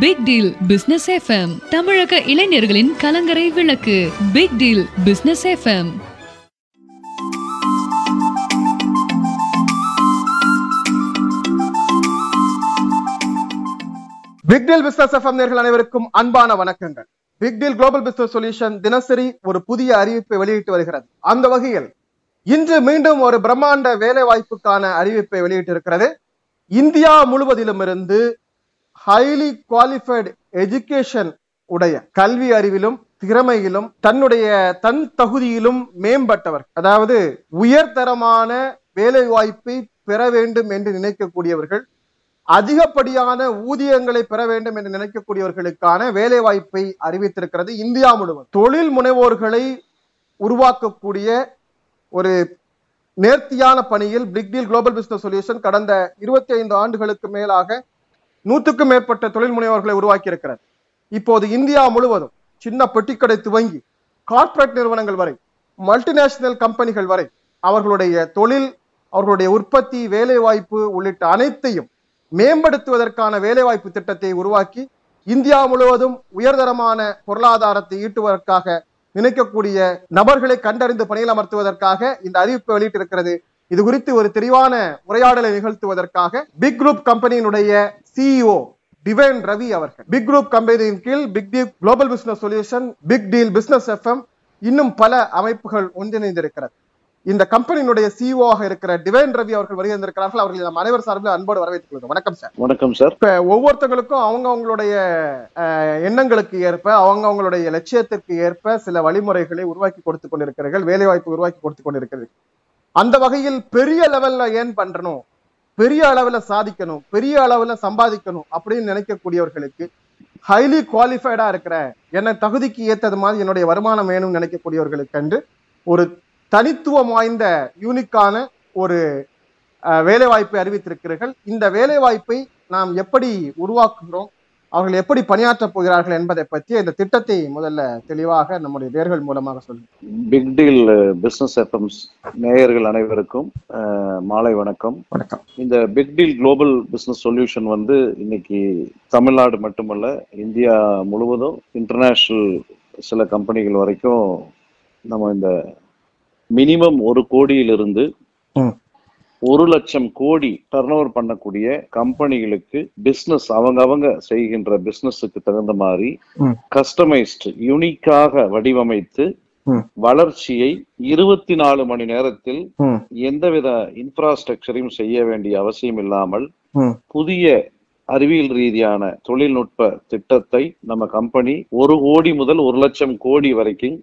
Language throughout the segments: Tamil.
பிக் டீல் பிசினஸ் எஃப்எம் தமிழக இளைஞர்களின் கலங்கரை விளக்கு. Big deal business FM big deal business FM நேர்கள் அனைவருக்கும் அன்பான வணக்கங்கள். Big deal global business solution தினசரி ஒரு புதிய அறிவிப்பை வெளியிட்டு வருகிறது. அந்த வகையில் இன்று மீண்டும் ஒரு பிரம்மாண்ட வேலை வாய்ப்புக்கான அறிவிப்பை வெளியிட்டிருக்கிறது. இந்தியா முழுவதிலும் இருந்து ஹைலி குவாலிஃபைடு எஜுகேஷன் உடைய கல்வி அறிவிலும் திறமையிலும் தன்னுடைய தன் தகுதியிலும் மேம்பட்டவர். அதாவது உயர்தரமான வேலை வாய்ப்பை பெற வேண்டும் என்று நினைக்கக்கூடியவர்கள் அதிகப்படியான ஊதியங்களை பெற வேண்டும் என்று நினைக்கக்கூடியவர்களுக்கான வேலை வாய்ப்பை அறிவித்திருக்கிறது இந்தியா முழுவதும். தொழில் முனைவோர்களை உருவாக்கக்கூடிய ஒரு நேர்த்தியான பணியில் பிக்டீல் குளோபல் பிசினஸ் சொல்யூஷன் கடந்த இருபத்தி ஐந்து ஆண்டுகளுக்கு மேலாக நூற்றுக்கும் மேற்பட்ட தொழில் முனைவோர்களை உருவாக்கி இருக்கிறார் இப்போது இந்தியா முழுவதும் சின்ன பெட்டிக்கடை துவங்கி கார்ப்பரேட் நிறுவனங்கள் வரை மல்டிநேஷனல் கம்பெனிகள் வரை அவர்களுடைய தொழில் அவர்களுடைய உற்பத்தி வேலைவாய்ப்பு உள்ளிட்ட அனைத்தையும் மேம்படுத்துவதற்கான வேலைவாய்ப்பு திட்டத்தை உருவாக்கி இந்தியா முழுவதும் உயர்தரமான பொருளாதாரத்தை ஈட்டுவதற்காக நினைக்கக்கூடிய நபர்களை கண்டறிந்து பணியில் அமர்த்துவதற்காக இந்த அறிவிப்பை வெளியிட்டிருக்கிறது இது குறித்து ஒரு தெளிவான உரையாடலை நிகழ்த்துவதற்காக பிக் குரூப் கம்பெனியினுடைய சிஇஓ டிவைன் ரவி அவர்கள். பிக் குரூப் கம்பெனியின் கீழ் big deal global business solution big deal business FM இன்னும் பல அமைப்புகள் ஒன்றிணைந்திருக்கிறது. இந்த கம்பெனியினுடைய சிஇஓ ஆக இருக்கிற டிவைன் ரவி அவர்கள் வருகின்றிருக்கிறார்கள் அவர்கள் நம் அனைவர் சார்பில் அன்போடு வரவேற்றுக் கொள்கிறோம். வணக்கம் சார். வணக்கம் சார். இப்ப ஒவ்வொருத்தங்களுக்கும் அவங்க அவங்களுடைய எண்ணங்களுக்கு ஏற்ப அவங்க அவங்களுடைய லட்சியத்திற்கு ஏற்ப சில வழிமுறைகளை உருவாக்கி கொடுத்து கொண்டிருக்கிறார்கள் வேலை வாய்ப்பு உருவாக்கி கொடுத்து கொண்டிருக்கிறது அந்த வகையில் பெரிய லெவல்ல ஏன் பண்றணும் பெரிய அளவுல சாதிக்கணும் பெரிய அளவுல சம்பாதிக்கணும் அப்படின்னு நினைக்கக்கூடியவர்களுக்கு ஹைலி குவாலிஃபைடா இருக்கிற என்ன தகுதிக்கு ஏத்தது மாதிரி என்னுடைய வருமானம் வேணும்னு நினைக்கக்கூடியவர்களுக்கு என்று ஒரு தனித்துவம் வாய்ந்த யூனிக்கான ஒரு அஹ், அறிவித்திருக்கிறீர்கள். இந்த வேலைவாய்ப்பை நாம் எப்படி உருவாக்குகிறோம்? அவர்கள் எப்படி பணியாற்றப் போகிறார்கள் என்பதை பற்றி இந்த திட்டத்தை முதல்ல தெளிவாக நம்முடைய நேர்கள் மூலமாக சொல்லுங்க பிக் டீல் பிசினஸ் எஃப்எம்ஸ் நேயர்கள் அனைவருக்கும் அஹ், மாலை வணக்கம். வணக்கம். இந்த big deal global business solution வந்து இன்னைக்கு தமிழ்நாடு மட்டுமல்ல இந்தியா முழுவதும் இன்டர்நேஷனல் சில கம்பெனிகள் வரைக்கும் நம்ம இந்த மினிமம் ஒரு கோடியிலிருந்து. ஒரு லட்சம் கோடி டர்ன் ஓவர் பண்ணக்கூடிய கம்பெனிகளுக்கு பிசினஸ் அவங்க அவங்க செய்கின்ற பிசினஸுக்கு தகுந்த மாதிரி. கஸ்டமைஸ்டு யூனிக்காக வடிவமைத்து. வளர்ச்சியை இருபத்தி நாலு மணி நேரத்தில் எந்தவித இன்ஃப்ராஸ்ட்ரக்சரையும் செய்ய வேண்டிய அவசியம் இல்லாமல் புதிய அறிவியல் ரீதியான தொழில்நுட்ப திட்டத்தை நம்ம கம்பெனி ஒரு கோடி முதல் ஒரு லட்சம் கோடி வரைக்கும்.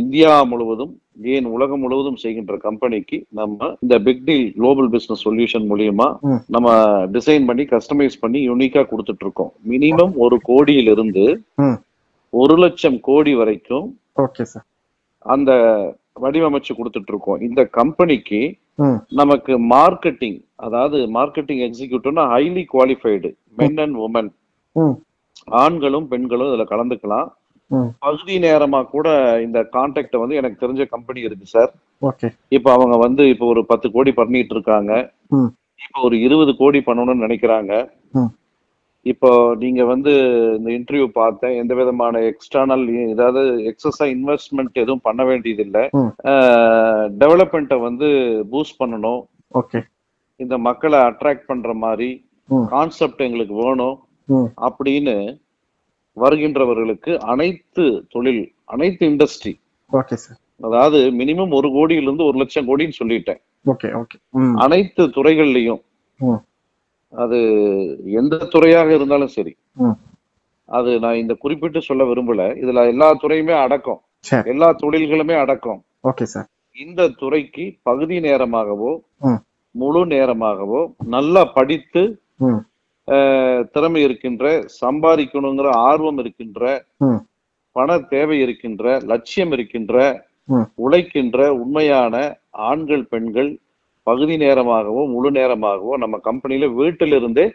இந்தியா முழுவதும் ஏன் உலகம் முழுவதும் செய்கின்ற கம்பெனிக்கு நம்ம இந்த big deal global business solution மூலியமா. நம்ம டிசைன் பண்ணி கஸ்டமைஸ் பண்ணி யூனிக்கா கொடுத்துட்டு இருக்கோம் மினிமம் ஒரு கோடியிலிருந்து. ஒரு லட்சம் கோடி வரைக்கும் அந்த வடிவமைச்சு கொடுத்துட்டு இருக்கோம் இந்த கம்பெனிக்கு நமக்கு மார்க்கெட்டிங் அதாவது marketing எக்ஸிக்யூட்டிவ்னா highly qualified men and women ஆண்களும் பெண்களும் இதுல கலந்துக்கலாம். பகுதி நேரமா கூட இந்த கான்டாக்ட் வந்து எனக்கு தெரிஞ்ச கம்பெனி இருக்கு சார் இப்ப அவங்க வந்து இப்ப ஒரு பத்து கோடி பண்ணிட்டு இருக்காங்க. இப்ப ஒரு இருபது கோடி பண்ணணும்னு நினைக்கிறாங்க. இப்போ நீங்க வந்து இந்த இன்டர்வியூ பார்த்தேன் எந்த விதமான எக்ஸ்டர்னல் ஏதாவது எக்ஸஸா இன்வெஸ்ட்மெண்ட் எதுவும் பண்ண வேண்டியது இல்லை. டெவலப்மெண்ட்டை வந்து பூஸ்ட் பண்ணணும் ஓகே இந்த மக்களை அட்ராக்ட் பண்ற மாதிரி. கான்செப்ட் எங்களுக்கு வேணும். அப்படின்னு வருகின்றவர்களுக்கு அனைத்து தொழில் அனைத்து இண்டஸ்ட்ரி ஓகே சார் அதாவது மினிமம் ஒரு கோடியிலிருந்து ஒரு லட்சம் கோடின்னு சொல்லிட்டேன். ஓகே ஓகே அனைத்து துறைகள்லையும். அது எந்த துறையாக இருந்தாலும் சரி. அது நான் இந்த குறிப்பிட்டு சொல்ல விரும்பல. இதுல எல்லா துறையுமே அடக்கம். எல்லா தொழில்களுமே அடக்கம். ஓகே சார் இந்த துறைக்கு பகுதி நேரமாகவோ. முழு நேரமாகவோ நல்லா படித்து திறமை இருக்கின்ற சம்பாதிக்கணுங்கிற ஆர்வம் இருக்கின்ற. பண தேவை இருக்கின்ற லட்சியம் இருக்கின்ற. உழைக்கின்ற உண்மையான ஆண்கள் பெண்கள் பகுதி நேரமாகவோ முழு நேரமாகவோ நம்ம கம்பெனில வீட்டிலிருந்தே.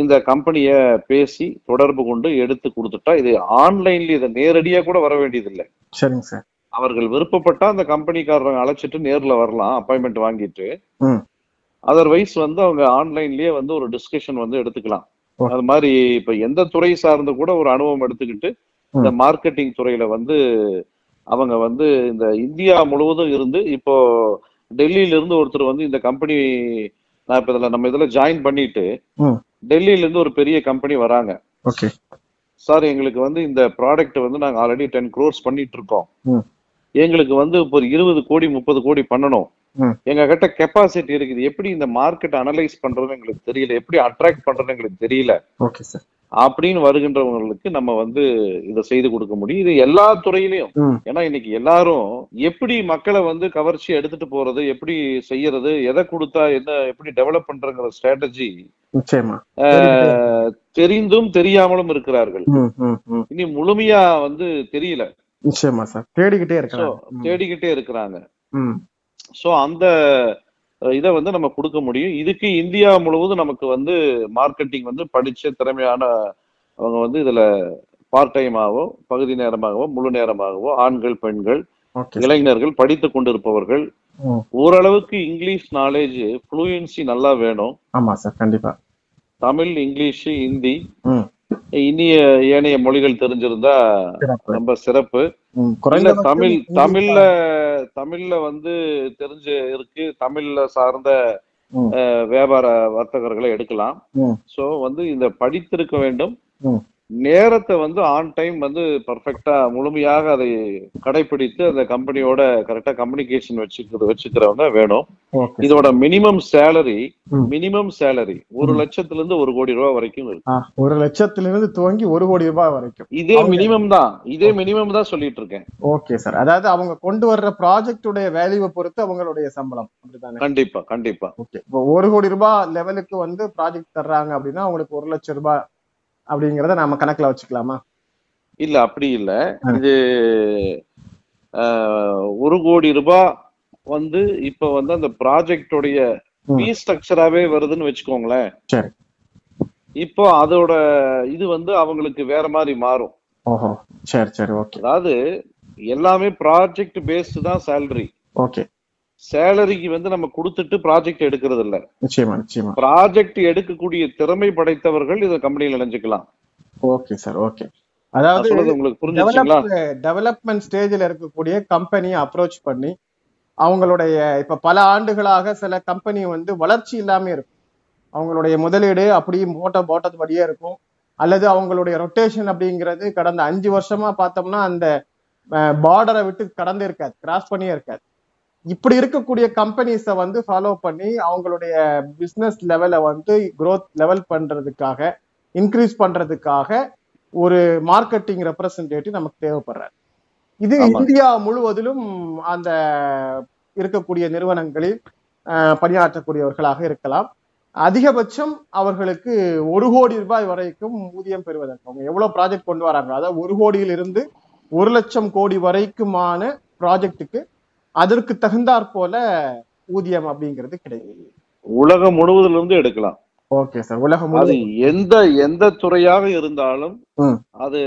இந்த கம்பெனிய பேசி தொடர்பு கொண்டு எடுத்து கொடுத்துட்டா இது ஆன்லைன்ல இதை நேரடியா கூட வர வேண்டியதில்லை சரிங்க சார் அவர்கள் விருப்பப்பட்டா அந்த கம்பெனிக்காரங்க அழைச்சிட்டு நேர்ல வரலாம் அப்பாயின்மெண்ட் வாங்கிட்டு. அதர்வைஸ் வந்து அவங்க ஆன்லைன்லயே வந்து ஒரு டிஸ்கஷன் வந்து எடுத்துக்கலாம். அது மாதிரி இப்ப எந்த துறை சார்ந்து கூட ஒரு அனுபவம் எடுத்துக்கிட்டு இந்த மார்க்கெட்டிங் துறையில வந்து அவங்க வந்து இந்த இந்தியா முழுவதும் இருந்து இப்போ டெல்லியில இருந்து ஒருத்தர் வந்து இந்த கம்பெனி நான் இப்ப இதுல நம்ம இதுல ஜாயின் பண்ணிட்டு. டெல்லியில இருந்து ஒரு பெரிய கம்பெனி வராங்க சார் எங்களுக்கு வந்து இந்த ப்ராடக்ட் வந்து நாங்க ஆல்ரெடி டென் க்ரோர்ஸ் பண்ணிட்டு இருக்கோம். எங்களுக்கு வந்து இப்போ ஒரு இருபது கோடி முப்பது கோடி பண்ணணும். எங்க கிட்ட கெப்பாசிட்டி இருக்குது. எப்படி இந்த மார்க்கெட் அனலைஸ் பண்றதுன்னு எங்களுக்கு தெரியல. எப்படி அட்ராக்ட் பண்றதுன்னு எங்களுக்கு தெரியல. ஓகே சார் அப்படின்னு வருகின்றவங்களுக்கு நம்ம வந்து இதை செய்து கொடுக்க முடியும். இது எல்லா துறையிலையும். ஏன்னா இன்னைக்கு எல்லாரும் எப்படி மக்களை வந்து கவர்ச்சி எடுத்துட்டு போறது எப்படி செய்யறது எதை கொடுத்தா என்ன எப்படி டெவலப் பண்றங்கிற ஸ்ட்ராட்டஜி தெரிந்தும் தெரியாமலும் இருக்கிறார்கள். இனி முழுமையா வந்து தெரியல. நிச்சயமா சார் தேடிக்கிட்டே சோ இருக்கலாம் தேடிக்கிட்டே இருக்கிறாங்க. சோ அந்த இதை வந்து நம்ம கொடுக்க முடியும். இதுக்கு இந்தியா முழுவதும் நமக்கு வந்து மார்க்கெட்டிங் வந்து படிச்ச திறமையான அவங்க வந்து இதுல பார்ட் டைமாவோ பகுதி நேரமாகவோ முழு நேரமாகவோ ஆண்கள் பெண்கள் இளைஞர்கள் படித்துக் கொண்டிருப்பவர்கள் ஓரளவுக்கு இங்கிலீஷ் நாலேஜ் ஃப்ளூயன்சி நல்லா வேணும். ஆமா சார் கண்டிப்பா. தமிழ் இங்கிலீஷ் ஹிந்தி இனிய ஏனைய மொழிகள் தெரிஞ்சிருந்தா ரொம்ப சிறப்பு. தமிழ் தமிழ்ல தமிழ்ல வந்து தெரிஞ்சு இருக்கு. தமிழ்ல சார்ந்த வியாபார வர்த்தகர்களை எடுக்கலாம். சோ வந்து இந்த படித்திருக்க வேண்டும். நேரத்தை வந்து ஆன் டைம் வந்து பர்ஃபெக்டா முழுமையாக அதை கடைபிடித்து அந்த கம்பெனியோட கரெக்டா கம்யூனிகேஷன் வச்சுக்கிறது வச்சுக்கிறவங்க வேணும். இதோட மினிமம் சேலரி. மினிமம் சேலரி ஒரு. லட்சத்துல இருந்து ஒரு கோடி ரூபாய் வரைக்கும் இருக்கு. ஒரு லட்சத்திலிருந்து துவங்கி ஒரு கோடி ரூபாய் வரைக்கும். இதே மினிமம் தான். இதே மினிமம் தான் சொல்லிட்டு இருக்கேன். ஓகே சார் அதாவது அவங்க கொண்டு வர்ற ப்ராஜெக்ட் உடைய வேல்யூவை பொறுத்து அவங்களுடைய சம்பளம். கண்டிப்பா கண்டிப்பா. ஓகே ஒரு கோடி ரூபாய் லெவலுக்கு வந்து ப்ராஜெக்ட் தர்றாங்க அப்படின்னா அவங்களுக்கு ஒரு லட்சம் ரூபாய் அப்படிங்கறத நாம கணக்குல வச்சுக்கலாமா? இல்ல அப்படி இல்ல. இது ஒரு கோடி ரூபாய் வந்து இப்ப வந்து அந்த ப்ராஜெக்டோடைய. ஃபீ ஸ்ட்ரக்சராவே வருதுன்னு வச்சுக்கோங்களேன். சரி. இப்போ அதோட இது வந்து அவங்களுக்கு வேற மாதிரி மாறும். சரி சரி. ஓகே. அதாவது எல்லாமே ப்ராஜெக்ட் பேஸ்டு தான் சேலரி ஓகே. சேலரிக்கு வந்து நம்ம கொடுத்துட்டு ப்ராஜெக்ட் எடுக்கிறது இல்ல நிச்சயமா நிச்சயமா. ப்ராஜெக்ட் எடுக்கக்கூடிய திறமை படைத்தவர்கள் இதை கம்பெனியில் இணைஞ்சுக்கலாம். Okay sir okay. அதாவது உங்களுக்கு புரிஞ்சுச்சுங்களா? டெவலப்மெண்ட் ஸ்டேஜில் இருக்கக்கூடிய கம்பெனியை அப்ரோச் பண்ணி அவங்களுடைய இப்ப பல ஆண்டுகளாக சில கம்பெனி வந்து வளர்ச்சி இல்லாம இருக்கும். அவங்களுடைய முதலீடு அப்படியே போட்ட போட்டதுபடியே இருக்கும். அல்லது அவங்களுடைய ரொட்டேஷன் அப்படிங்கிறது கடந்த அஞ்சு வருஷமா பார்த்தோம்னா அந்த பார்டரை விட்டு கடந்து இருக்காது கிராஸ் பண்ணியே இருக்காது. இப்படி இருக்கக்கூடிய கம்பெனிஸை வந்து ஃபாலோ பண்ணி அவங்களுடைய பிசினஸ் லெவலை வந்து growth லெவல் பண்றதுக்காக இன்க்ரீஸ் பண்றதுக்காக ஒரு மார்க்கெட்டிங் ரெப்ரசன்டேட்டிவ் நமக்கு தேவைப்படுறாரு இது. இந்தியா முழுவதிலும் அந்த இருக்கக்கூடிய நிறுவனங்களில் பணியாற்றக்கூடியவர்களாக இருக்கலாம் அதிகபட்சம் அவர்களுக்கு ஒரு கோடி ரூபாய் வரைக்கும் ஊதியம் பெறுவதற்கு அவங்க எவ்வளவு ப்ராஜெக்ட் கொண்டு வராங்க அதாவது ஒரு கோடியில் இருந்து ஒரு லட்சம் கோடி வரைக்குமான ப்ராஜெக்ட்டுக்கு அதற்கு தகுந்தாற் போல ஊதியம் அப்படிங்கிறது கிடையாது. உலகம் முழுவதுல இருந்து எடுக்கலாம். ஓகே சார் உலகம் அது. எந்த எந்த துறையாக இருந்தாலும். அது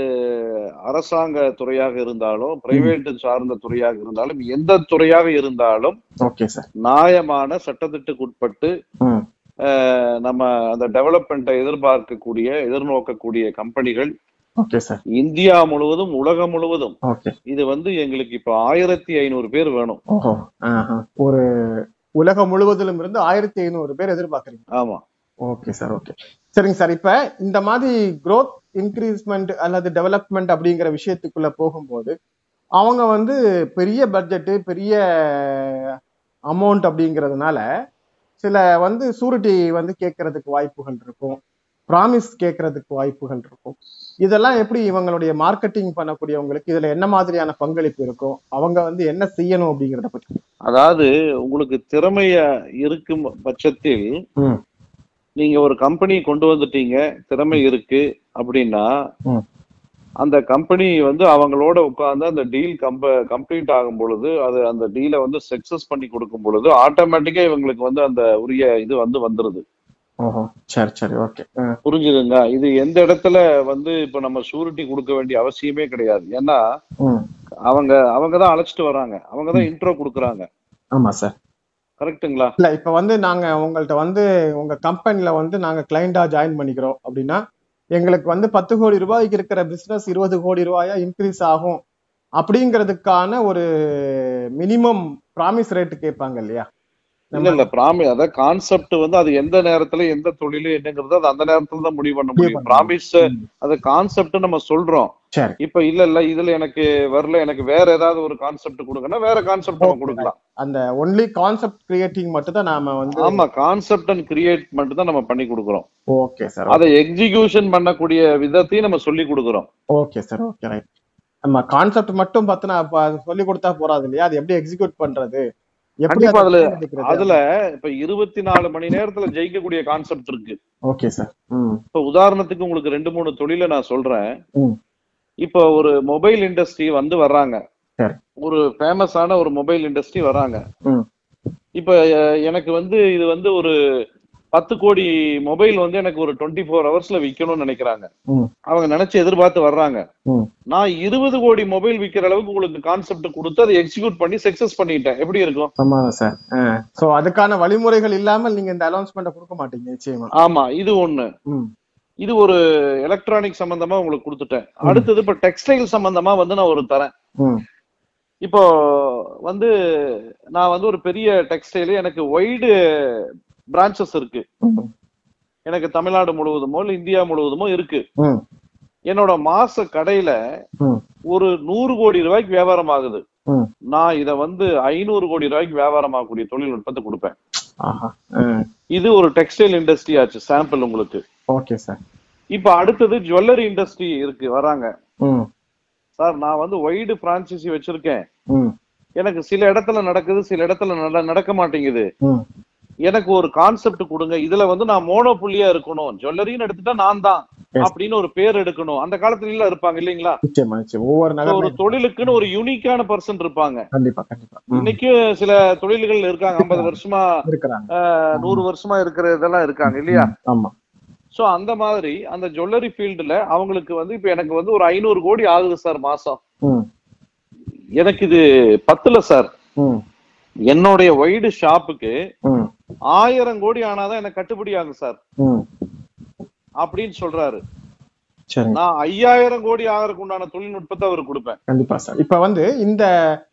அரசாங்க துறையாக இருந்தாலும் பிரைவேட் சார்ந்த துறையாக இருந்தாலும் எந்த துறையாக இருந்தாலும் ஓகே சார் நியாயமான சட்டத்திட்டுக்கு உட்பட்டு ம். அஹ், நம்ம அந்த டெவலப்மெண்ட்டை எதிர்பார்க்கக்கூடிய எதிர்நோக்கக்கூடிய கம்பெனிகள் இந்தியா முழுவதும் உலகம் முழுவதும் இது வந்து எங்களுக்கு இப்ப ஆயிரத்தி ஐநூறு பேர் வேணும். ஓஹோ ஆஹா. ஒரு உலகம் முழுவதிலும் இருந்து ஆயிரத்தி ஐநூறு பேர் எதிர்பார்க்கறீங்க. ஆமா. ஓகே சார் ஓகே சரிங்க சார் இப்ப இந்த மாதிரி growth இன்க்ரீஸ்மெண்ட் அல்லது டெவலப்மெண்ட் அப்படிங்கிற விஷயத்துக்குள்ள போகும்போது அவங்க வந்து பெரிய பட்ஜெட்டு பெரிய அமௌண்ட் அப்படிங்கிறதுனால சில வந்து சூரிட்டி வந்து கேட்கறதுக்கு வாய்ப்புகள் இருக்கும். ப்ராமிஸ் கேட்கறதுக்கு வாய்ப்புகள் இருக்கும் இதெல்லாம் எப்படி இவங்களுடைய மார்க்கெட்டிங் பண்ணக்கூடியவங்களுக்கு இதுல என்ன மாதிரியான பங்களிப்பு இருக்கும் அவங்க வந்து என்ன செய்யணும் அப்படிங்கிறத பத்தி அதாவது உங்களுக்கு திறமைய இருக்கும் பட்சத்தில். நீங்க ஒரு கம்பெனி கொண்டு வந்துட்டீங்க திறமை இருக்கு அப்படின்னா. அந்த கம்பெனி வந்து அவங்களோட உட்கார்ந்து அந்த டீல் கம்ப கம்ப்ளீட் ஆகும் பொழுது அது அந்த டீலை வந்து சக்சஸ் பண்ணி கொடுக்கும் பொழுது ஆட்டோமேட்டிக்கா இவங்களுக்கு வந்து அந்த உரிய இது வந்து வந்துருது ஓஹோ சரி சரி ஓகே புரிஞ்சுதுங்க இது எந்த இடத்துல வந்து இப்ப நம்ம ஷூரிட்டி கொடுக்க வேண்டிய அவசியமே கிடையாது. ஏன்னா அவங்க அவங்க தான் அழைச்சிட்டு வராங்க. அவங்க தான் இன்ட்ரோ கொடுக்குறாங்க. ஆமா சார் கரெக்ட்டுங்களா? இல்ல இப்ப வந்து நாங்க உங்கள்ட்ட வந்து உங்க கம்பெனில வந்து நாங்க கிளைண்டா ஜாயின் பண்ணிக்கிறோம் அப்படின்னா எங்களுக்கு வந்து பத்து கோடி ரூபாய்க்கு இருக்கிற பிசினஸ் இருபது கோடி ரூபாயா இன்க்ரீஸ் ஆகும் அப்படிங்கிறதுக்கான ஒரு மினிமம் ப்ராமிஸ் ரேட் கேட்பாங்க இல்லையா? இல்ல இல்ல பிராமி அதான் கான்செப்ட் வந்து அது எந்த நேரத்துல எந்த தொழில் என்னங்கிறது அது அந்த நேரத்துல தான் முடிவு பண்ண முடியும். ப்ராமிஸ். அது கான்செப்ட் நம்ம சொல்றோம். இப்ப இல்ல இல்ல இதுல எனக்கு வரல எனக்கு வேற ஏதாவது ஒரு கான்செப்ட் கொடுங்கன்னா வேற கான்செப்ட் நம்ம. கொடுக்கலாம். அந்த ஒன்லி கான்செப்ட் கிரியேட்டிங் மட்டும் தான் நாம வந்து ஆமா கான்செப்ட் அண்ட் கிரியேட் மட்டும் தான் நம்ம பண்ணி கொடுக்குறோம். ஓகே சார் அதை எக்ஸிகியூஷன் பண்ணக்கூடிய விதத்தையும் நம்ம சொல்லி கொடுக்குறோம். ஓகே சார் ஓகே ரைட் நம்ம கான்செப்ட் மட்டும் அப்ப அது சொல்லி கொடுத்தா போறாது இல்லையா? அது எப்படி எக்ஸிக்யூட் பண்றது? கண்டிப்பா அதுல? அதுல இப்ப இருபத்தி நாலு மணி நேரத்துல ஜெயிக்கக்கூடிய கான்செப்ட் இருக்கு ஓகே சார் இப்ப உதாரணத்துக்கு உங்களுக்கு ரெண்டு மூணு தொழில நான் சொல்றேன். இப்போ ஒரு மொபைல் இண்டஸ்ட்ரி வந்து வர்றாங்க. ஒரு ஃபேமஸான ஒரு மொபைல் இண்டஸ்ட்ரி வர்றாங்க ம். இப்ப எனக்கு வந்து இது வந்து ஒரு பத்து கோடி மொபைல் வந்து எனக்கு ஒரு டுவெண்ட்டி ஃபோர் ஹவர்ஸ்ல விற்கணும்னு நினைக்கிறாங்க. அவங்க நினைச்சு எதிர்பார்த்து வர்றாங்க. நான் இருபது கோடி மொபைல் விற்கிற அளவுக்கு உங்களுக்கு கான்செப்ட் கொடுத்து அதை எக்ஸிக்யூட் பண்ணி சக்சஸ் பண்ணிட்டேன். எப்படி இருக்கும்? ஆமாம் சார். சோ அதுக்கான வழிமுறைகள் இல்லாமல் நீங்க இந்த அனௌன்ஸ்மெண்ட்டை கொடுக்க மாட்டீங்க நிச்சயமா. ஆமா இது ஒண்ணு. இது ஒரு எலக்ட்ரானிக் சம்பந்தமா உங்களுக்கு கொடுத்துட்டேன். அடுத்தது இப்ப டெக்ஸ்டைல் சம்பந்தமா வந்து நான் ஒரு தரேன். இப்போ வந்து நான் வந்து ஒரு பெரிய டெக்ஸ்டைல் எனக்கு ஒய்டு பிரான்ச்சஸ் இருக்கு. எனக்கு தமிழ்நாடு முழுவதுமோ இல்ல இந்தியா முழுவதுமோ இருக்கு. என்னோட மாச கடையில ஒரு நூறு கோடி ரூபாய்க்கு வியாபாரம் ஆகுது. நான் இத வந்து ஐநூறு கோடி ரூபாய்க்கு வியாபாரம் ஆகக்கூடிய தொழில்நுட்பத்தை கொடுப்பேன். இது ஒரு டெக்ஸ்டைல் இண்டஸ்ட்ரி ஆச்சு சாம்பிள் உங்களுக்கு. Okay sir. இப்ப அடுத்தது ஜுவல்லரி இண்டஸ்ட்ரி இருக்கு வராங்க. சார் நான் வந்து ஒய்டு பிரான்சைசி வச்சிருக்கேன். எனக்கு சில இடத்துல நடக்குது சில இடத்துல நட- நடக்க மாட்டேங்குது. எனக்கு ஒரு கான்செப்ட் கொடுங்க. இதுல வந்து நான் மோனோபுள்ளியா இருக்கணும். ஜுவல்லரின்னு எடுத்துட்டா நான் தான். அப்படின்னு ஒரு பேர் எடுக்கணும். அந்த காலத்துல எல்லாம் இருப்பாங்க இல்லைங்களா? ஒவ்வொரு ஒரு தொழிலுக்குன்னு ஒரு யூனிக்கான பர்சன் இருப்பாங்க. கண்டிப்பா கண்டிப்பா. ம். இன்னைக்கும் சில தொழில்கள் இருக்காங்க. ஐம்பது வருஷமா நூறு வருஷமா இருக்கிற இதெல்லாம் இருக்காங்க இல்லையா? ஆமா. சோ அந்த மாதிரி அந்த ஜுவல்லரி ஃபீல்டுல அவங்களுக்கு வந்து இப்ப எனக்கு வந்து ஒரு ஐநூறு கோடி ஆகுது சார் மாசம். எனக்கு இது பத்துல சார். என்னுடைய ஒய்டு ஷாப்புக்கு ஆயிரம் கோடி ஆனாதான் எனக்கு கட்டுப்படி ஆகும் சார் அப்படின்னு சொல்றாரு. நான் ஐயாயிரம் கோடி ஆகிறதுக்கு உண்டான தொழில்நுட்பத்தை அவர் கொடுப்பேன். கண்டிப்பா சார் இப்ப வந்து இந்த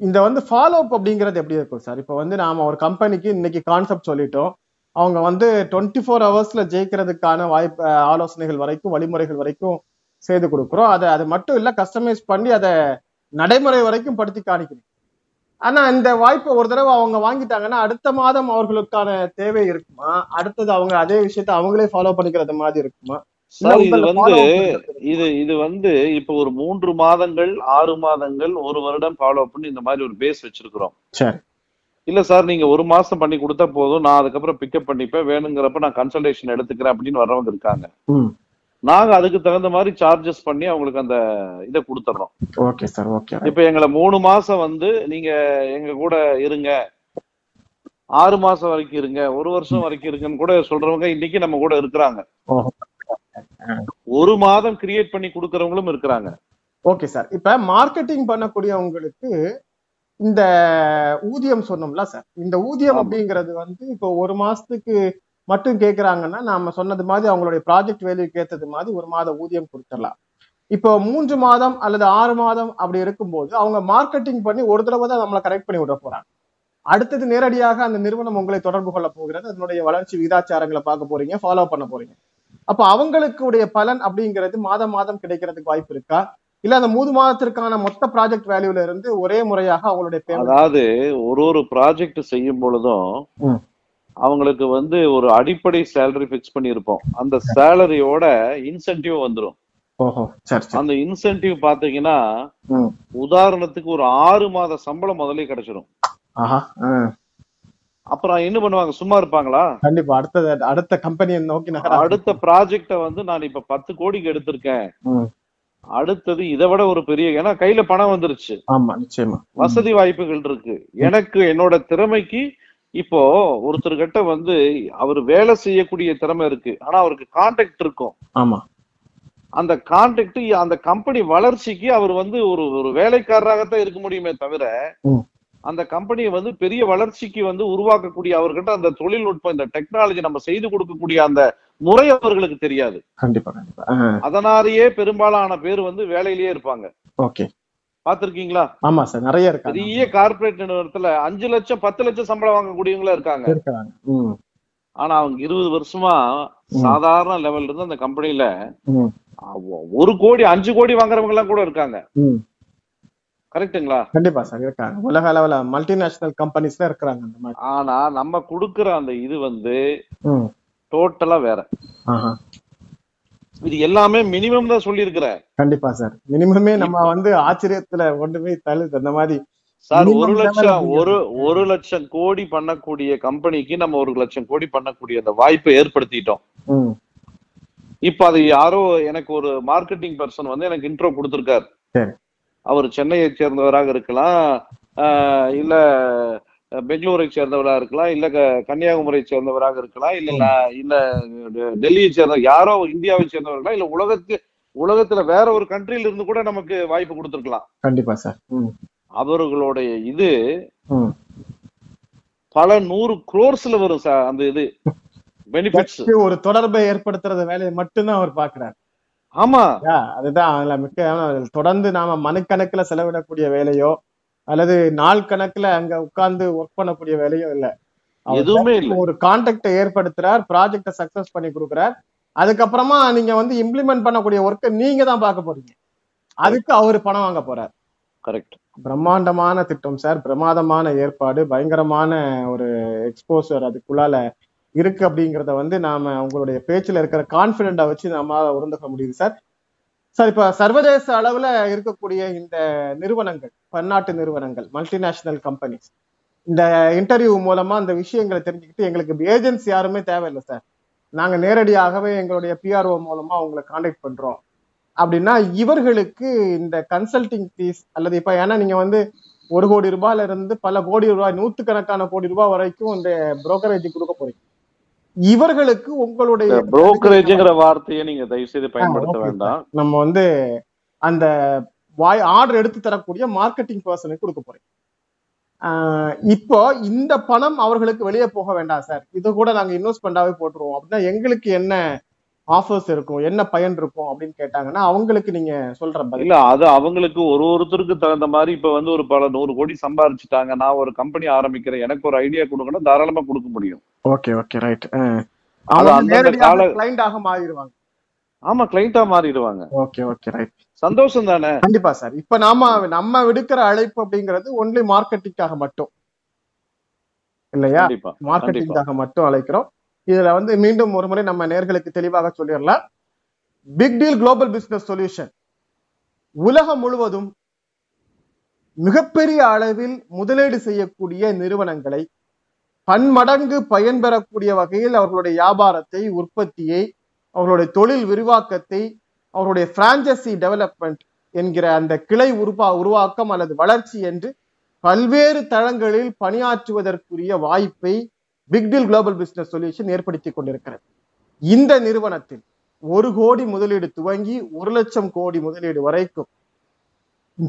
இந்த வந்து ஃபாலோ அப் அப்படிங்கிறது எப்படி இருக்கும் சார் இப்ப வந்து நாம ஒரு கம்பெனிக்கு இன்னைக்கு கான்செப்ட் சொல்லிட்டோம். அவங்க வந்து டுவெண்ட்டி ஃபோர் ஹவர்ஸ்ல ஜெயிக்கிறதுக்கான வாய்ப்பு ஆலோசனைகள் வரைக்கும் வழிமுறைகள் வரைக்கும் செய்து கொடுக்குறோம். அதை அது மட்டும் இல்ல கஸ்டமைஸ் பண்ணி அதை நடைமுறை வரைக்கும் படுத்தி காணிக்கணும் ஆனா இந்த வாய்ப்பை ஒரு தடவை அவங்க வாங்கிட்டாங்கன்னா அடுத்த மாதம் அவர்களுக்கான தேவை இருக்குமா? அடுத்தது அவங்க அதே விஷயத்தை அவங்களே ஃபாலோ பண்ணிக்கிறது மாதிரி இருக்குமா? இது வந்து? இது இது வந்து இப்ப ஒரு மூன்று மாதங்கள் ஆறு மாதங்கள் ஒரு வருடம் ஃபாலோ பண்ணி இந்த மாதிரி ஒரு பேஸ் வச்சிருக்கிறோம். சரி. இல்ல சார் நீங்க ஒரு மாசம் பண்ணி கொடுத்தா போதும். நான் அதுக்கப்புறம் பிக்கப் பண்ணிப்பேன். வேணுங்கிறப்ப நான் கன்சல்டேஷன் எடுத்துக்கிறேன் அப்படின்னு வர்றவங்க இருக்காங்க. நாங்க அதுக்கு தகுந்த மாதிரி சார்ஜஸ் பண்ணி அவங்களுக்கு அந்த இதை கொடுத்துட்றோம் ஓகே சார் ஓகே இப்ப எங்களை மூணு மாசம் வந்து நீங்க எங்க கூட இருங்க. ஆறு மாசம் வரைக்கும் இருங்க. ஒரு வருஷம் வரைக்கும் இருங்கன்னு கூட சொல்றவங்க இன்னைக்கு நம்ம கூட இருக்கிறாங்க. ஓஹோ ஒரு மாதம் கிரியேட் பண்ணி கொடுக்கறவங்களும் இருக்கிறாங்க. ஓகே சார் இப்ப மார்க்கெட்டிங் பண்ணக்கூடியவங்களுக்கு இந்த ஊதியம் சொன்னோம்ல சார் இந்த ஊதியம். அப்படிங்கிறது வந்து இப்போ ஒரு மாசத்துக்கு மட்டும் கேக்குறாங்கன்னா நாம சொன்னது மாதிரி அவங்களுடைய ப்ராஜெக்ட் வேல்யூக்கு ஏத்தது மாதிரி ஒரு மாத ஊதியம் கொடுத்துடலாம். இப்போ மூன்று மாதம் அல்லது ஆறு மாதம் அப்படி இருக்கும்போது அவங்க மார்க்கெட்டிங் பண்ணி ஒரு தடவை தான் நம்மளை கரெக்ட் பண்ணி விட போறாங்க. அடுத்தது நேரடியாக அந்த நிறுவனம் உங்களை தொடர்பு கொள்ள போகிறது அதனுடைய வளர்ச்சி விகிதாச்சாரங்களை பார்க்க போறீங்க ஃபாலோ பண்ண போறீங்க. அப்ப அவங்களுக்கு உடைய பலன் அப்படிங்கிறது மாதம் மாதம் கிடைக்கிறதுக்கு வாய்ப்பு இருக்கா? இல்ல அந்த மூணு மாதத்திற்கான மொத்த ப்ராஜெக்ட் வேல்யூல இருந்து ஒரே முறையாக அவங்களுடைய அதாவது ஒரு ஒரு ப்ராஜெக்ட் செய்யும் பொழுதும். அவங்களுக்கு வந்து ஒரு அடிப்படை சேலரி ஃபிக்ஸ் பண்ணியிருப்போம். அந்த சேலரியோட இன்சென்டிவ் சரி அந்த இன்சென்டிவ் பாத்தீங்கன்னா. உதாரணத்துக்கு ஒரு ஆறு மாத சம்பளம் முதலே ஆ. அப்புறம் என்ன பண்ணுவாங்க? சும்மா இருப்பாங்களா? கண்டிப்பா அடுத்த அடுத்த கம்பெனியை நோக்கி அடுத்த ப்ராஜெக்ட வந்து நான் இப்ப பத்து கோடிக்கு எடுத்திருக்கேன். அடுத்தது இதை விட ஒரு பெரிய ஏன்னா கையில பணம் வந்துருச்சு. ஆமா நிச்சயமா. வசதி வாய்ப்புகள் இருக்கு. எனக்கு என்னோட திறமைக்கு இப்போ ஒருத்தர்கிட்ட வந்து அவர் வேலை செய்யக்கூடிய திறமை இருக்கு. ஆனா அவருக்கு கான்டாக்ட் இருக்கும். ஆமா. அந்த கான்டாக்ட் அந்த கம்பெனி வளர்ச்சிக்கு அவர் வந்து ஒரு ஒரு வேலைக்காரராகத்தான் இருக்க முடியுமே தவிர. அந்த கம்பெனியை வந்து பெரிய வளர்ச்சிக்கு வந்து உருவாக்கக்கூடிய அவர்கிட்ட அந்த தொழில்நுட்பம் இந்த டெக்னாலஜி நம்ம செய்து கொடுக்கக்கூடிய அந்த முறை அவர்களுக்கு தெரியாது. கண்டிப்பா கண்டிப்பா. அதனாலேயே பெரும்பாலான பேர் வந்து வேலையிலேயே இருப்பாங்க. ஓகே. பாத்திருக்கீங்களா? ஆமா சார் நிறைய இருக்காங்க. பெரிய கார்ப்பரேட் நிறுவனத்துல அஞ்சு லட்சம் பத்து லட்சம் சம்பளம் வாங்கக்கூடியவங்களா இருக்காங்க. ஆனா அவங்க இருபது வருஷமா சாதாரண லெவல்ல இருந்து அந்த கம்பெனில ஒரு கோடி அஞ்சு கோடி வாங்குறவங்க எல்லாம் கூட இருக்காங்க. ம். கரெக்ட்டுங்களா? கண்டிப்பா சார் இருக்காங்க. உலக அளவுல மல்டிநேஷனல் கம்பெனிஸ்ல இருக்கிறாங்க ஆனா நம்ம கொடுக்கிற அந்த இது வந்து டோட்டலா வேற. இது எல்லாமே மினிமம் தான் சொல்லியிருக்கிறேன் கண்டிப்பா சார் மினிமமே நம்ம வந்து ஆச்சரியத்துல போய் தள்ளுது. அந்த மாதிரி சார் ஒரு லட்சம். ஒரு ஒரு லட்சம் கோடி பண்ணக்கூடிய கம்பெனிக்கு நம்ம ஒரு லட்சம் கோடி பண்ணக்கூடிய அந்த வாய்ப்பை ஏற்படுத்திட்டோம். இப்ப அது யாரோ எனக்கு ஒரு மார்க்கெட்டிங் பர்சன் வந்து எனக்கு இன்ட்ரோ கொடுத்திருக்காரு. அவர் சென்னையை சேர்ந்தவராக இருக்கலாம் இல்ல பெங்களூரை சேர்ந்தவராக இருக்கலாம் இல்ல கன்னியாகுமரியை சேர்ந்தவராக இருக்கலாம் இல்ல இல்ல டெல்லியை சேர்ந்த யாரோ இந்தியாவை சேர்ந்தவர்களா இல்ல உலகத்து உலகத்துல வேற ஒரு கண்ட்ரில இருந்து கூட நமக்கு வாய்ப்பு கொடுத்திருக்கலாம். கண்டிப்பா சார். அவர்களுடைய இது பல நூறு குரோர்ஸ்ல வரும் சார் அந்த இது. பெனிஃபிட்ஸ் ஒரு தொடர்பை ஏற்படுத்துறது வேலையை மட்டும்தான் அவர் பாக்குறாரு ஆமா. அதுதான் மிக்க தொடர்ந்து நாம மணிக்கணக்குல செலவிடக்கூடிய வேலையோ அல்லது நாள் கணக்குல அங்க உட்கார்ந்து ஒர்க் பண்ணக்கூடிய வேலையோ இல்ல. எதுவுமே இல்ல. ஒரு கான்டாக்டை ஏற்படுத்துறார் ப்ராஜெக்ட சக்சஸ் பண்ணி கொடுக்குறார். அதுக்கப்புறமா நீங்க வந்து இம்ப்ளிமெண்ட் பண்ணக்கூடிய ஒர்க்கை நீங்க தான் பார்க்க போறீங்க. அதுக்கு அவர் பணம் வாங்க போறார். கரெக்ட் பிரம்மாண்டமான திட்டம் சார். பிரமாதமான ஏற்பாடு பயங்கரமான ஒரு எக்ஸ்போசர் அதுக்குள்ளால இருக்கு அப்படிங்கறத வந்து நாம உங்களுடைய பேச்சுல இருக்கிற கான்பிடென்டா வச்சு நம்மளால உருந்துக்க முடியுது சார். சார் இப்ப சர்வதேச அளவுல இருக்கக்கூடிய இந்த நிறுவனங்கள் பன்னாட்டு நிறுவனங்கள் மல்டிநேஷனல் கம்பெனிஸ் இந்த இன்டர்வியூ மூலமா இந்த விஷயங்களை தெரிஞ்சுக்கிட்டு எங்களுக்கு ஏஜென்ட்ஸ் யாருமே தேவையில்லை சார் நாங்க நேரடியாகவே எங்களுடைய பிஆர்ஓ மூலமா உங்களை காண்டாக்ட் பண்றோம். அப்படின்னா இவர்களுக்கு இந்த கன்சல்டிங் ஃபீஸ் அல்லது இப்ப ஏன்னா நீங்க வந்து ஒரு கோடி ரூபாயில இருந்து பல கோடி ரூபாய் நூத்துக்கணக்கான கோடி ரூபாய் வரைக்கும் இந்த புரோக்கரேஜ் கொடுக்க போறீங்க. இவர்களுக்கு உங்களுடைய புரோக்கரேஜ்ங்கிற வார்த்தையை நீங்க தயவு செய்து பயன்படுத்த வேண்டாம். நம்ம வந்து அந்த வாய் ஆர்டர் எடுத்து தரக்கூடிய மார்க்கெட்டிங் பர்சனுக்கு கொடுக்க ஆஹ் இப்போ இந்த பணம் அவர்களுக்கு வெளியே போக வேண்டாம் சார் இது கூட நாங்க இன்வெஸ்ட்மெண்டாவே போட்டுருவோம். அப்படின்னா எங்களுக்கு என்ன ஆஃபர்ஸ் இருக்கும் என்ன பயன் இருக்கும் அப்படின்னு கேட்டாங்கன்னா அவங்களுக்கு நீங்க சொல்ற இல்ல அது அவங்களுக்கு ஒரு ஒருத்தருக்கு தகுந்த மாதிரி இப்ப வந்து ஒரு பல நூறு கோடி சம்பாரிச்சுட்டாங்க. நான் ஒரு கம்பெனி ஆரம்பிக்கிறேன். எனக்கு ஒரு ஐடியா கொடுக்கணும் தாராளமா கொடுக்க முடியும். ஓகே ஓகே ரைட் அவங்க நேரடியாக கிளைண்டாக மாறிடுவாங்க. ஆமா கிளைண்டா மாறிடுவாங்க. ஓகே ஓகே ரைட் சந்தோஷம் தானே கண்டிப்பா சார். இப்ப நாம நம்ம விடுக்கிற அழைப்பு அப்படிங்கிறது ஒன்லி மார்க்கெட்டிங்காக மட்டும். இல்லையா? மார்க்கெட்டிங்காக மட்டும் அழைக்கிறோம். இதுல வந்து மீண்டும் ஒரு முறை நம்ம நேர்களுக்கு தெளிவாக சொல்லிடலாம். Big deal global business solution உலகம் முழுவதும் மிகப்பெரிய அளவில் முதலீடு செய்யக்கூடிய நிறுவனங்களை பன்மடங்கு பயன்பெறக்கூடிய வகையில் அவர்களுடைய வியாபாரத்தை உற்பத்தியை அவர்களுடைய தொழில் விரிவாக்கத்தை அவருடைய பிரான்சசி டெவலப்மெண்ட் என்கிற அந்த கிளை உருவா உருவாக்கம் அல்லது வளர்ச்சி என்று பல்வேறு தளங்களில் பணியாற்றுவதற்குரிய வாய்ப்பை பிக்டில் குளோபல் பிசினஸ் சொல்யூஷன் ஏற்படுத்தி கொண்டிருக்கிறது. இந்த நிறுவனத்தில் ஒரு கோடி முதலீடு துவங்கி ஒரு லட்சம் கோடி முதலீடு வரைக்கும்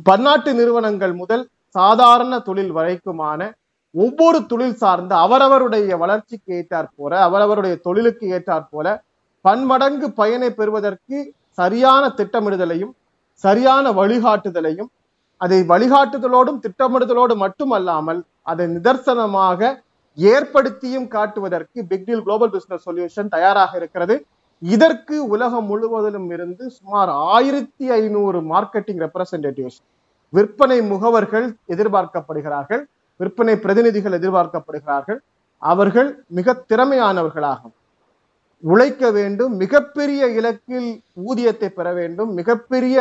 பன்னாட்டு நிறுவனங்கள் முதல் சாதாரண தொழில் வரைக்குமான ஒவ்வொரு தொழில் சார்ந்த அவரவருடைய வளர்ச்சிக்கு ஏற்றாற் போல அவரவருடைய தொழிலுக்கு ஏற்றாற் போல பன்மடங்கு பயனை பெறுவதற்கு சரியான திட்டமிடுதலையும் சரியான வழிகாட்டுதலையும் அதை வழிகாட்டுதலோடும் திட்டமிடுதலோடு மட்டுமல்லாமல் அதை நிதர்சனமாக ஏற்படுத்தியும் காட்டுவதற்கு பிக்டில் குளோபல் பிசினஸ் சொல்யூஷன் தயாராக இருக்கிறது. இதற்கு உலகம் முழுவதிலும் இருந்து சுமார் ஆயிரத்தி ஐநூறு மார்க்கெட்டிங் ரெப்ரசன்டேட்டிவ்ஸ் விற்பனை முகவர்கள் எதிர்பார்க்கப்படுகிறார்கள் விற்பனை பிரதிநிதிகள் எதிர்பார்க்கப்படுகிறார்கள். அவர்கள் மிக திறமையானவர்களாகும். உழைக்க வேண்டும் மிகப்பெரிய இலக்கில் ஊதியத்தை பெற வேண்டும் மிகப்பெரிய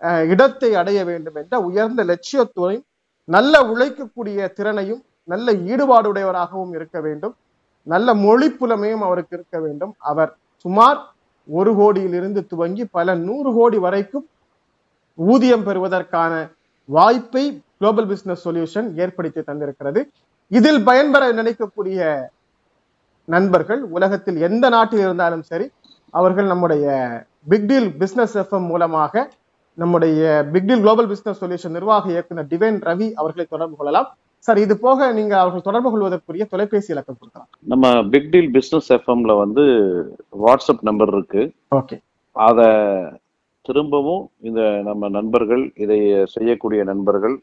அஹ், இடத்தை அடைய வேண்டும் என்ற உயர்ந்த லட்சியத்துடன் நல்ல உழைக்கக்கூடிய திறனையும் நல்ல ஈடுபாடுடையவராகவும் இருக்க வேண்டும். நல்ல மொழி புலமையும் அவருக்கு இருக்க வேண்டும். அவர் சுமார் ஒரு கோடியிலிருந்து துவங்கி பல நூறு கோடி வரைக்கும் ஊதியம் பெறுவதற்கான வாய்ப்பை குளோபல் பிசினஸ் சொல்யூஷன் ஏற்படுத்தி தந்திருக்கிறது. இதில் பயன்பெற நினைக்கக்கூடிய நண்பர்கள் உலகத்தில் எந்த நாட்டில் இருந்தாலும் சரி அவர்கள் நம்முடைய பிக் டீல் பிசினஸ் எஃப்எம் மூலமாக நம்முடைய big deal global business solution நிர்வாக இயக்குனர் டிவைன் ரவி அவர்களை தொடர்பு கொள்ளலாம். சார் இது போக நீங்க அவர்கள் தொடர்பு கொள்வதற்குரிய தொலைபேசி இலக்கம் கொடுக்கலாம். நம்ம பிக் டீல் பிசினஸ் எஃப்எம்ல வந்து வாட்ஸ்அப் நம்பர் இருக்கு. ஓகே. அத திரும்பவும் இந்த நம்ம நண்பர்கள் இதை செய்யக்கூடிய நண்பர்கள்.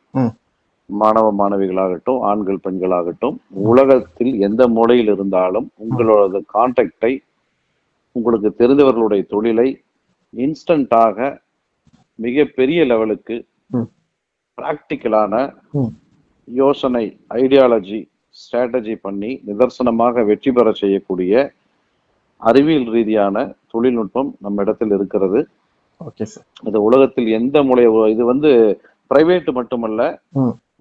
மாணவ மாணவிகளாகட்டும் ஆண்கள் பெண்களாகட்டும் உலகத்தில் எந்த மூலையில் இருந்தாலும் உங்களோட கான்டாக்டை உங்களுக்கு தெரிந்தவர்களுடைய தொழிலை இன்ஸ்டன்டாக மிக பெரிய லெவலுக்கு. பிராக்டிக்கலான. யோசனை ஐடியாலஜி ஸ்ட்ராட்டஜி பண்ணி நிதர்சனமாக வெற்றி பெற செய்யக்கூடிய அறிவியல் ரீதியான தொழில்நுட்பம் நம்ம இடத்தில் இருக்கிறது ஓகே சார் இது உலகத்தில் எந்த மூலை இது வந்து பிரைவேட் மட்டுமல்ல.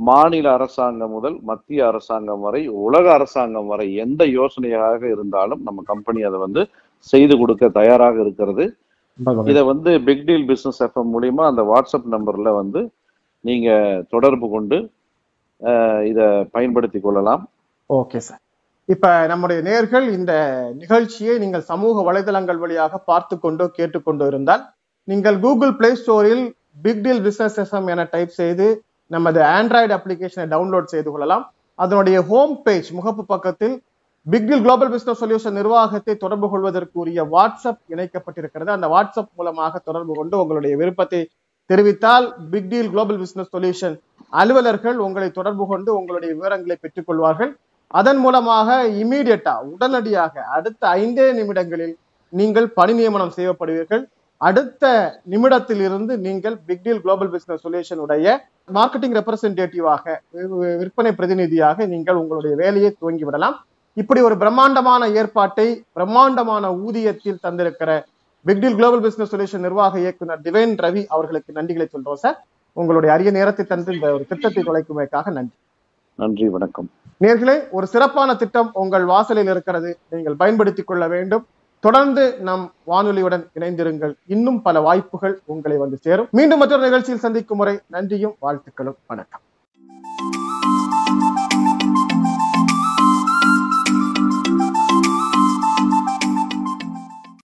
மாநில அரசாங்கம் முதல் மத்திய அரசாங்கம் வரை உலக அரசாங்கம் வரை எந்த யோசனையாக இருந்தாலும் நம்ம கம்பெனி அதை வந்து செய்து கொடுக்க தயாராக இருக்கிறது. இதை வந்து பிக் டீல் பிசினஸ் எஃப்எம் மூலியமா அந்த வாட்ஸ்அப் நம்பர்ல வந்து நீங்க தொடர்பு கொண்டு இதை பயன்படுத்தி கொள்ளலாம். Okay sir. இப்ப நம்முடைய நேர்கள் இந்த நிகழ்ச்சியை நீங்கள் சமூக வலைதளங்கள் வழியாக பார்த்து கொண்டோ கேட்டுக்கொண்டோ இருந்தால் நீங்கள் கூகுள் பிளே ஸ்டோரில் பிக் டீல் பிசினஸ் எஃப்எம் என டைப் செய்து நமது ஆண்ட்ராய்டு அப்ளிகேஷனை டவுன்லோட் செய்து கொள்ளலாம். அதனுடைய ஹோம் பேஜ் முகப்பு பக்கத்தில் பிக் குளோபல் பிசினஸ் சொல்யூஷன் நிர்வாகத்தை தொடர்பு கொள்வதற்குரிய வாட்ஸ்அப் இணைக்கப்பட்டிருக்கிறது. அந்த வாட்ஸ்அப் மூலமாக தொடர்பு கொண்டு உங்களுடைய விருப்பத்தை தெரிவித்தால் big deal global business solution அலுவலர்கள் உங்களை தொடர்பு கொண்டு உங்களுடைய விவரங்களை பெற்றுக்கொள்வார்கள். அதன் மூலமாக இமீடியட்டா உடனடியாக அடுத்த ஐந்தே நிமிடங்களில் நீங்கள் பணி நியமனம் செய்யப்படுவீர்கள். அடுத்த நிமிடத்தில் இருந்து நீங்கள் big deal global business solution உடைய மார்க்கெட்டிங் ரெப்ரசன்டேட்டிவாக விற்பனை பிரதிநிதியாக நீங்கள் உங்களுடைய வேலையை துவங்கி விடலாம் இப்படி ஒரு பிரம்மாண்டமான ஏற்பாட்டை பிரம்மாண்டமான ஊதியத்தில் தந்திருக்கிற big deal global business solution நிர்வாக இயக்குனர் டிவைன் ரவி அவர்களுக்கு நன்றிகளை சொல்றோம் சார். உங்களுடைய அரிய நேரத்தை தந்து இந்த ஒரு திட்டத்தை தொலைக்குமைக்காக நன்றி. நன்றி வணக்கம். நேர்களே ஒரு சிறப்பான திட்டம் உங்கள் வாசலில் இருக்கிறது. நீங்கள் பயன்படுத்திக் கொள்ள வேண்டும். தொடர்ந்து நம் வானொலியுடன் இணைந்திருங்கள். இன்னும் பல வாய்ப்புகள் உங்களை வந்து சேரும். மீண்டும் மற்றொரு நிகழ்ச்சியில் சந்திக்கும் முறை நன்றியும் வாழ்த்துக்களும். வணக்கம்.